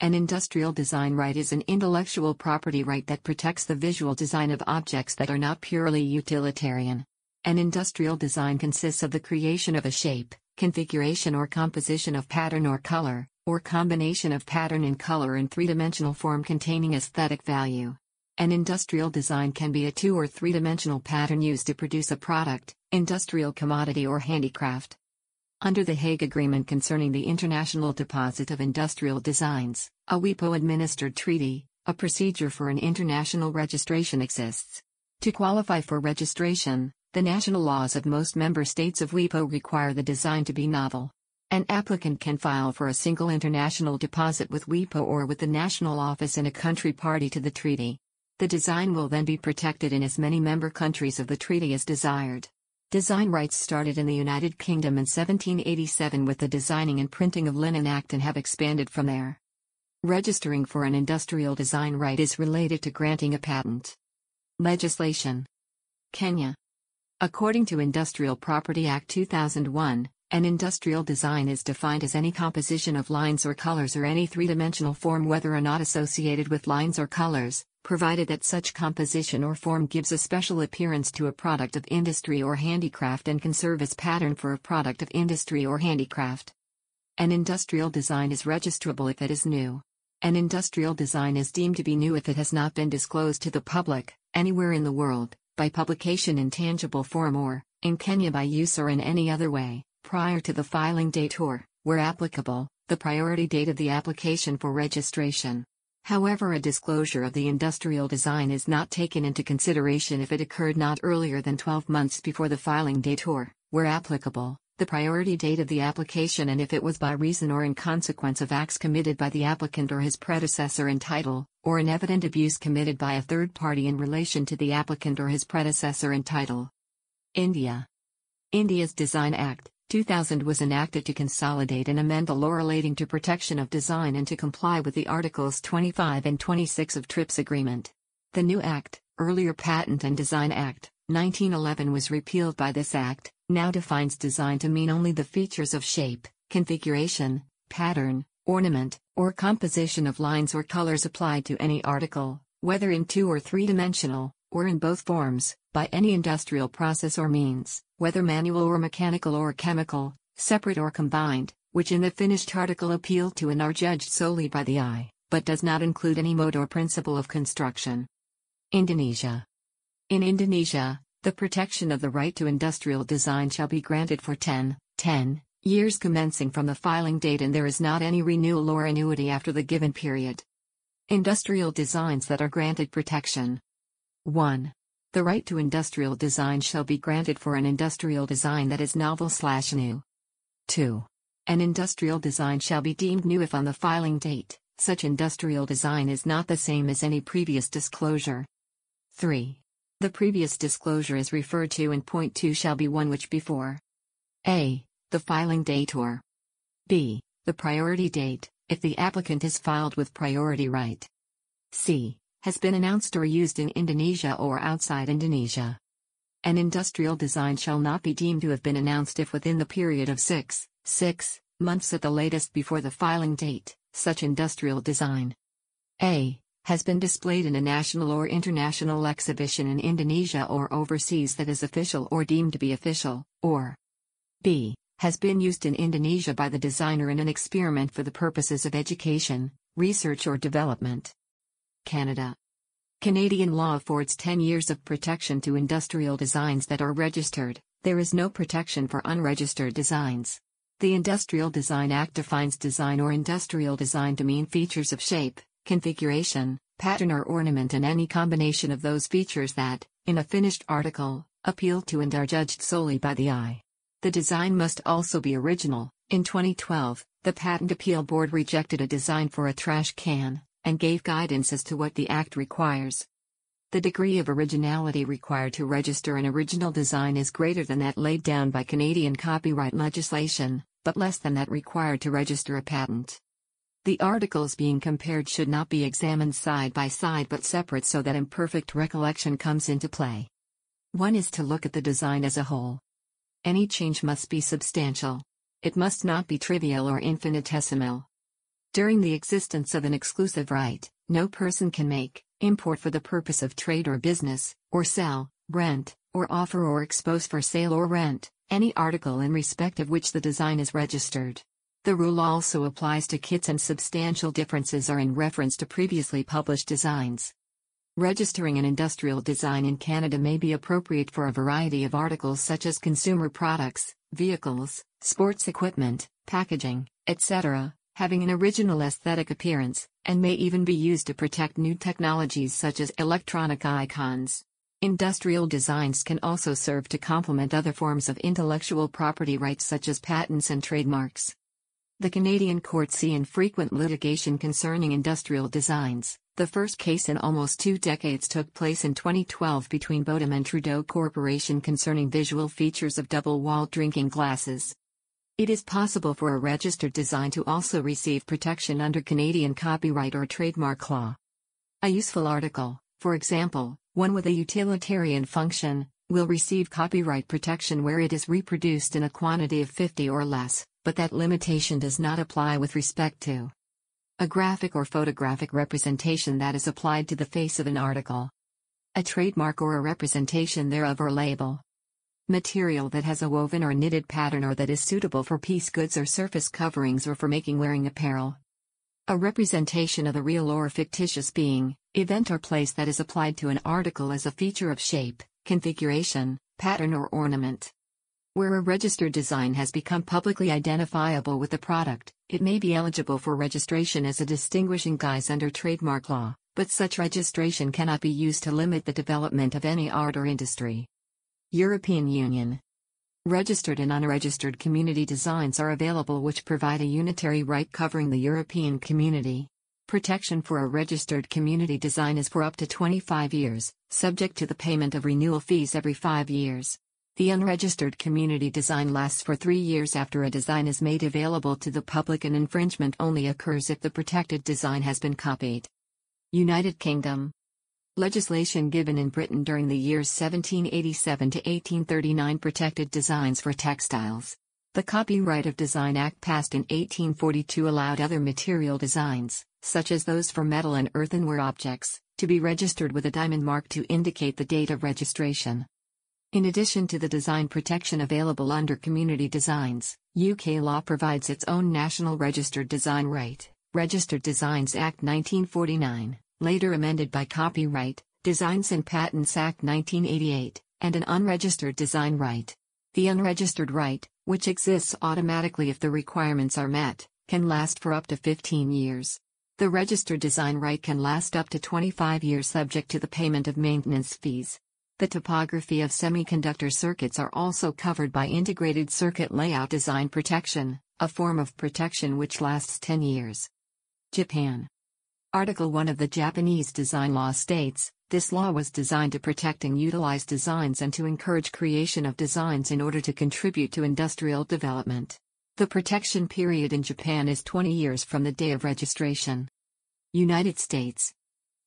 An industrial design right is an intellectual property right that protects the visual design of objects that are not purely utilitarian. An industrial design consists of the creation of a shape, configuration or composition of pattern or color, or combination of pattern and color in three-dimensional form containing aesthetic value. An industrial design can be a two or three-dimensional pattern used to produce a product, industrial commodity or handicraft. Under the Hague Agreement concerning the International Deposit of Industrial Designs, a WIPO-administered treaty, a procedure for an international registration exists. To qualify for registration, the national laws of most member states of WIPO require the design to be novel. An applicant can file for a single international deposit with WIPO or with the national office in a country party to the treaty. The design will then be protected in as many member countries of the treaty as desired. Design rights started in the United Kingdom in 1787 with the Designing and Printing of Linen Act and have expanded from there. Registering for an industrial design right is related to granting a patent. Legislation Kenya. According to Industrial Property Act 2001, an industrial design is defined as any composition of lines or colors or any three-dimensional form whether or not associated with lines or colors, provided that such composition or form gives a special appearance to a product of industry or handicraft and can serve as pattern for a product of industry or handicraft. An industrial design is registrable if it is new. An industrial design is deemed to be new if it has not been disclosed to the public, anywhere in the world, by publication in tangible form or, in Kenya by use or in any other way, prior to the filing date or, where applicable, the priority date of the application for registration. However, a disclosure of the industrial design is not taken into consideration if it occurred not earlier than 12 months before the filing date or, where applicable, the priority date of the application and if it was by reason or in consequence of acts committed by the applicant or his predecessor in title, or an evident abuse committed by a third party in relation to the applicant or his predecessor in title. India. India's Design Act, 2000 was enacted to consolidate and amend the law relating to protection of design and to comply with the Articles 25 and 26 of TRIPS Agreement. The new Act, earlier Patent and Design Act, 1911 was repealed by this Act, now defines design to mean only the features of shape, configuration, pattern, ornament, or composition of lines or colors applied to any article, whether in two or three dimensional, or in both forms, by any industrial process or means, whether manual or mechanical or chemical, separate or combined, which in the finished article appeal to and are judged solely by the eye, but does not include any mode or principle of construction. Indonesia. In Indonesia, the protection of the right to industrial design shall be granted for 10, 10 years commencing from the filing date and there is not any renewal or annuity after the given period. Industrial designs that are granted protection. 1. The right to industrial design shall be granted for an industrial design that is novel slash new. 2. An industrial design shall be deemed new if on the filing date, such industrial design is not the same as any previous disclosure. 3. The previous disclosure is referred to in point 2 shall be one which before a. The filing date or b. The priority date, if the applicant is filed with priority right. c has been announced or used in Indonesia or outside Indonesia. An industrial design shall not be deemed to have been announced if within the period of 6, 6 months at the latest before the filing date, such industrial design a. has been displayed in a national or international exhibition in Indonesia or overseas that is official or deemed to be official, or b. has been used in Indonesia by the designer in an experiment for the purposes of education, research or development. Canada. Canadian law affords 10 years of protection to industrial designs that are registered, there is no protection for unregistered designs. The Industrial Design Act defines design or industrial design to mean features of shape, configuration, pattern or ornament and any combination of those features that, in a finished article, appeal to and are judged solely by the eye. The design must also be original. In 2012, the Patent Appeal Board rejected a design for a trash can, and gave guidance as to what the Act requires. The degree of originality required to register an original design is greater than that laid down by Canadian copyright legislation, but less than that required to register a patent. The articles being compared should not be examined side by side but separate so that imperfect recollection comes into play. One is to look at the design as a whole. Any change must be substantial. It must not be trivial or infinitesimal. During the existence of an exclusive right, no person can make, import for the purpose of trade or business, or sell, rent, or offer or expose for sale or rent, any article in respect of which the design is registered. The rule also applies to kits and substantial differences are in reference to previously published designs. Registering an industrial design in Canada may be appropriate for a variety of articles such as consumer products, vehicles, sports equipment, packaging, etc., having an original aesthetic appearance, and may even be used to protect new technologies such as electronic icons. Industrial designs can also serve to complement other forms of intellectual property rights such as patents and trademarks. The Canadian courts see infrequent litigation concerning industrial designs. The first case in almost two decades took place in 2012 between Bodum and Trudeau Corporation concerning visual features of double-walled drinking glasses. It is possible for a registered design to also receive protection under Canadian copyright or trademark law. A useful article, for example, one with a utilitarian function, will receive copyright protection where it is reproduced in a quantity of 50 or less, but that limitation does not apply with respect to a graphic or photographic representation that is applied to the face of an article, a trademark or a representation thereof or label, material that has a woven or knitted pattern or that is suitable for piece goods or surface coverings or for making wearing apparel. A representation of a real or fictitious being, event or place that is applied to an article as a feature of shape, configuration, pattern or ornament. Where a registered design has become publicly identifiable with the product, it may be eligible for registration as a distinguishing guise under trademark law, but such registration cannot be used to limit the development of any art or industry. European Union Registered and unregistered community designs are available which provide a unitary right covering the European community. Protection for a registered community design is for up to 25 years, subject to the payment of renewal fees every five years. The unregistered community design lasts for three years after a design is made available to the public and infringement only occurs if the protected design has been copied. United Kingdom Legislation given in Britain during the years 1787 to 1839 protected designs for textiles. The Copyright of Design Act passed in 1842 allowed other material designs, such as those for metal and earthenware objects, to be registered with a diamond mark to indicate the date of registration. In addition to the design protection available under Community Designs, UK law provides its own national registered design right, Registered Designs Act 1949, later amended by Copyright, Designs and Patents Act 1988, and an unregistered design right. The unregistered right, which exists automatically if the requirements are met, can last for up to 15 years. The registered design right can last up to 25 years subject to the payment of maintenance fees. The topography of semiconductor circuits are also covered by Integrated Circuit Layout Design Protection, a form of protection which lasts 10 years. Japan. Article 1 of the Japanese design law states, this law was designed to protect and utilize designs and to encourage creation of designs in order to contribute to industrial development. The protection period in Japan is 20 years from the day of registration. United States.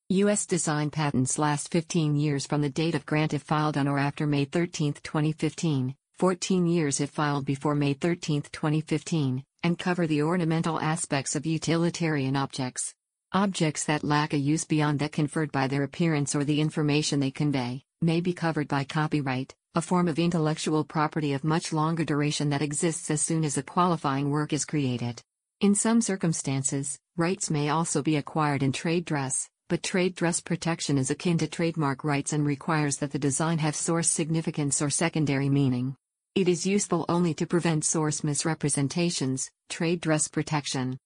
U.S. design patents last 15 years from the date of grant if filed on or after May 13, 2015, 14 years if filed before May 13, 2015, and cover the ornamental aspects of utilitarian objects. Objects that lack a use beyond that conferred by their appearance or the information they convey, may be covered by copyright, a form of intellectual property of much longer duration that exists as soon as a qualifying work is created. In some circumstances, rights may also be acquired in trade dress, but trade dress protection is akin to trademark rights and requires that the design have source significance or secondary meaning. It is useful only to prevent source misrepresentations, trade dress protection.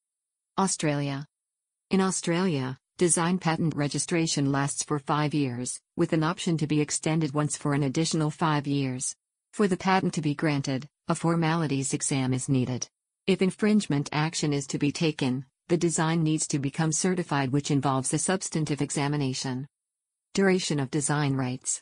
Australia. In Australia, design patent registration lasts for five years, with an option to be extended once for an additional five years. For the patent to be granted, a formalities exam is needed. If infringement action is to be taken, the design needs to become certified, which involves a substantive examination. Duration of design rights.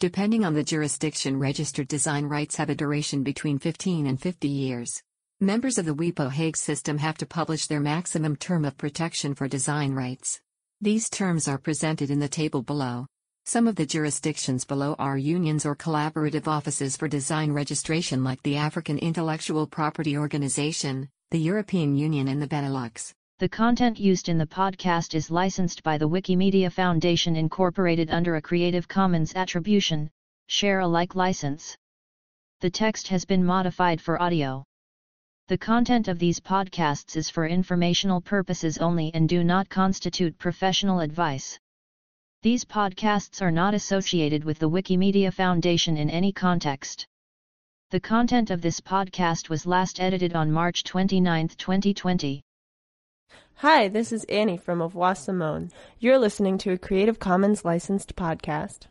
Depending on the jurisdiction, registered design rights have a duration between 15 and 50 years. Members of the WIPO Hague system have to publish their maximum term of protection for design rights. These terms are presented in the table below. Some of the jurisdictions below are unions or collaborative offices for design registration, like the African Intellectual Property Organization, the European Union and the Benelux. The content used in the podcast is licensed by the Wikimedia Foundation Incorporated under a Creative Commons Attribution, Share Alike license. The text has been modified for audio. The content of these podcasts is for informational purposes only and do not constitute professional advice. These podcasts are not associated with the Wikimedia Foundation in any context. The content of this podcast was last edited on March 29, 2020. Hi, this is Annie from revoir Simone. You're listening to a Creative Commons licensed podcast.